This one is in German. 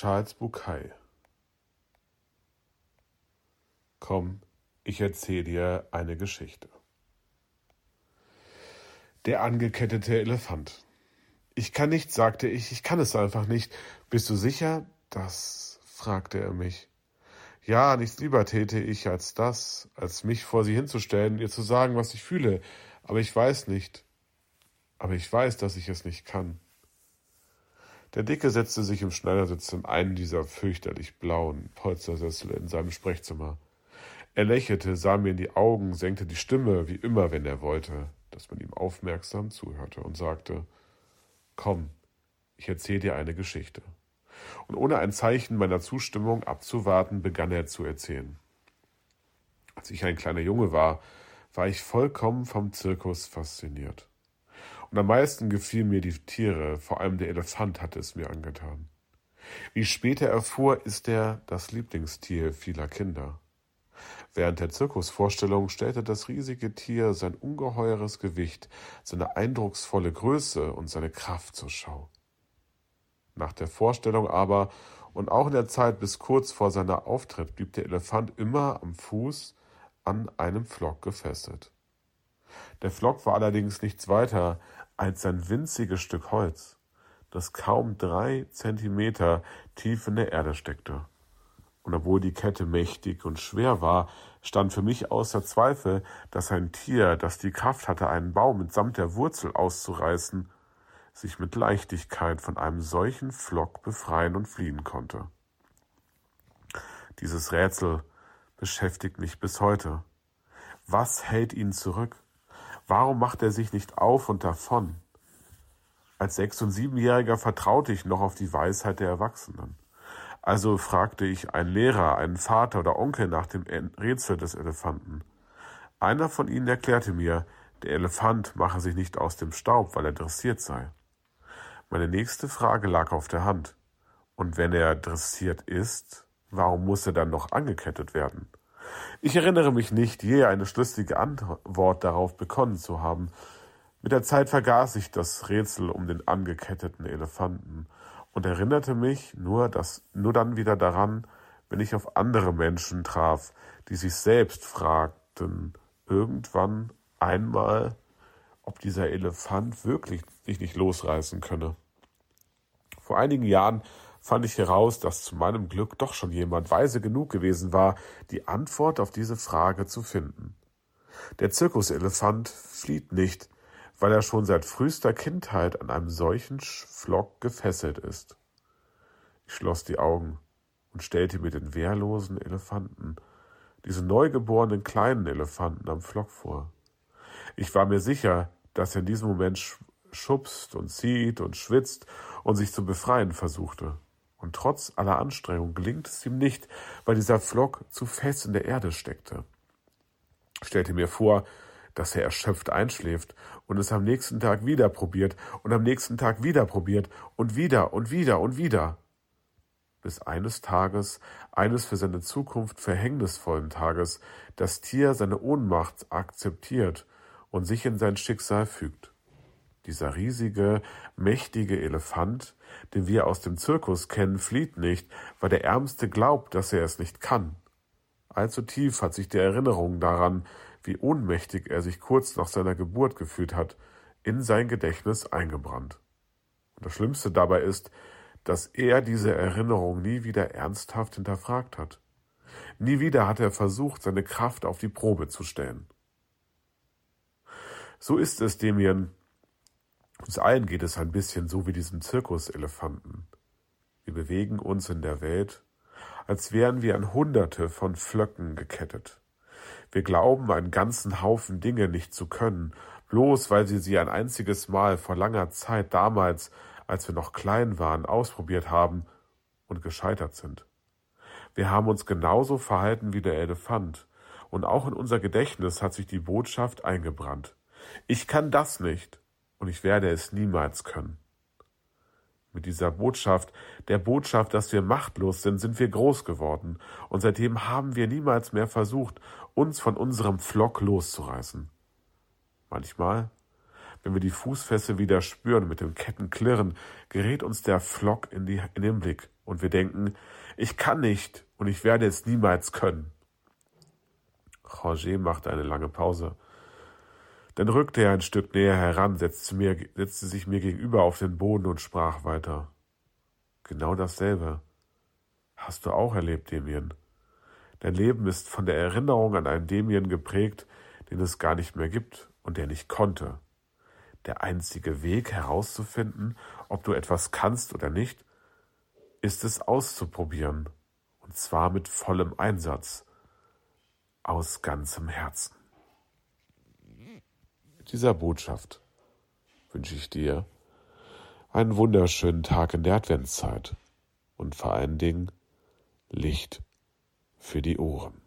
Charles Bouquet Komm, ich erzähl dir eine Geschichte. Der angekettete Elefant. Ich kann nicht, sagte ich, ich kann es einfach nicht. Bist du sicher? Das, fragte er mich. Ja, nichts lieber täte ich als das, als mich vor sie hinzustellen, ihr zu sagen, was ich fühle. Aber ich weiß nicht. Aber ich weiß, dass ich es nicht kann. Der Dicke setzte sich im Schneidersitz in einen dieser fürchterlich blauen Polstersessel in seinem Sprechzimmer. Er lächelte, sah mir in die Augen, senkte die Stimme, wie immer, wenn er wollte, dass man ihm aufmerksam zuhörte, und sagte Komm, ich erzähle dir eine Geschichte. Und ohne ein Zeichen meiner Zustimmung abzuwarten, begann er zu erzählen. Als ich ein kleiner Junge war, war ich vollkommen vom Zirkus fasziniert. Und am meisten gefielen mir die Tiere, vor allem der Elefant hatte es mir angetan. Wie ich später erfuhr, ist er das Lieblingstier vieler Kinder. Während der Zirkusvorstellung stellte das riesige Tier sein ungeheures Gewicht, seine eindrucksvolle Größe und seine Kraft zur Schau. Nach der Vorstellung aber und auch in der Zeit bis kurz vor seiner Auftritt blieb der Elefant immer am Fuß an einem Flock gefesselt. Der Flock war allerdings nichts weiter als ein winziges Stück Holz, das kaum drei Zentimeter tief in der Erde steckte. Und obwohl die Kette mächtig und schwer war, stand für mich außer Zweifel, dass ein Tier, das die Kraft hatte, einen Baum mitsamt der Wurzel auszureißen, sich mit Leichtigkeit von einem solchen Flock befreien und fliehen konnte. Dieses Rätsel beschäftigt mich bis heute. Was hält ihn zurück? Warum macht er sich nicht auf und davon? Als Sechs- und Siebenjähriger vertraute ich noch auf die Weisheit der Erwachsenen. Also fragte ich einen Lehrer, einen Vater oder Onkel nach dem Rätsel des Elefanten. Einer von ihnen erklärte mir, der Elefant mache sich nicht aus dem Staub, weil er dressiert sei. Meine nächste Frage lag auf der Hand. Und wenn er dressiert ist, warum muss er dann noch angekettet werden? Ich erinnere mich nicht, je eine schlüssige Antwort darauf bekommen zu haben. Mit der Zeit vergaß ich das Rätsel um den angeketteten Elefanten und erinnerte mich nur, dass, nur dann wieder daran, wenn ich auf andere Menschen traf, die sich selbst fragten, irgendwann einmal, ob dieser Elefant wirklich sich nicht losreißen könne. Vor einigen Jahren fand ich heraus, dass zu meinem Glück doch schon jemand weise genug gewesen war, die Antwort auf diese Frage zu finden. Der Zirkuselefant flieht nicht, weil er schon seit frühester Kindheit an einem solchen Flock gefesselt ist. Ich schloss die Augen und stellte mir den wehrlosen Elefanten, diesen neugeborenen kleinen Elefanten am Flock vor. Ich war mir sicher, dass er in diesem Moment schubst und zieht und schwitzt und sich zu befreien versuchte. Und trotz aller Anstrengung gelingt es ihm nicht, weil dieser Flock zu fest in der Erde steckte. Ich stellte mir vor, dass er erschöpft einschläft und es am nächsten Tag wieder probiert und am nächsten Tag wieder probiert und wieder und wieder und wieder. Bis eines Tages, eines für seine Zukunft verhängnisvollen Tages, das Tier seine Ohnmacht akzeptiert und sich in sein Schicksal fügt. Dieser riesige, mächtige Elefant, den wir aus dem Zirkus kennen, flieht nicht, weil der Ärmste glaubt, dass er es nicht kann. Allzu tief hat sich die Erinnerung daran, wie ohnmächtig er sich kurz nach seiner Geburt gefühlt hat, in sein Gedächtnis eingebrannt. Und das Schlimmste dabei ist, dass er diese Erinnerung nie wieder ernsthaft hinterfragt hat. Nie wieder hat er versucht, seine Kraft auf die Probe zu stellen. So ist es, Demian, uns allen geht es ein bisschen so wie diesem Zirkuselefanten. Wir bewegen uns in der Welt, als wären wir an Hunderte von Flöcken gekettet. Wir glauben, einen ganzen Haufen Dinge nicht zu können, bloß weil sie sie ein einziges Mal vor langer Zeit damals, als wir noch klein waren, ausprobiert haben und gescheitert sind. Wir haben uns genauso verhalten wie der Elefant, und auch in unser Gedächtnis hat sich die Botschaft eingebrannt. Ich kann das nicht und ich werde es niemals können. Mit dieser Botschaft, der Botschaft, dass wir machtlos sind, sind wir groß geworden, und seitdem haben wir niemals mehr versucht, uns von unserem Flock loszureißen. Manchmal, wenn wir die Fußfessel wieder spüren, mit den Ketten klirren, gerät uns der Flock in, die, in den Blick und wir denken, ich kann nicht und ich werde es niemals können. Roger machte eine lange Pause. Dann rückte er ein Stück näher heran, setzte, mir, setzte sich mir gegenüber auf den Boden und sprach weiter. Genau dasselbe. Hast du auch erlebt, Damien. Dein Leben ist von der Erinnerung an einen Damien geprägt, den es gar nicht mehr gibt und der nicht konnte. Der einzige Weg herauszufinden, ob du etwas kannst oder nicht, ist es auszuprobieren, und zwar mit vollem Einsatz, aus ganzem Herzen. Dieser Botschaft wünsche ich dir einen wunderschönen Tag in der Adventszeit und vor allen Dingen Licht für die Ohren.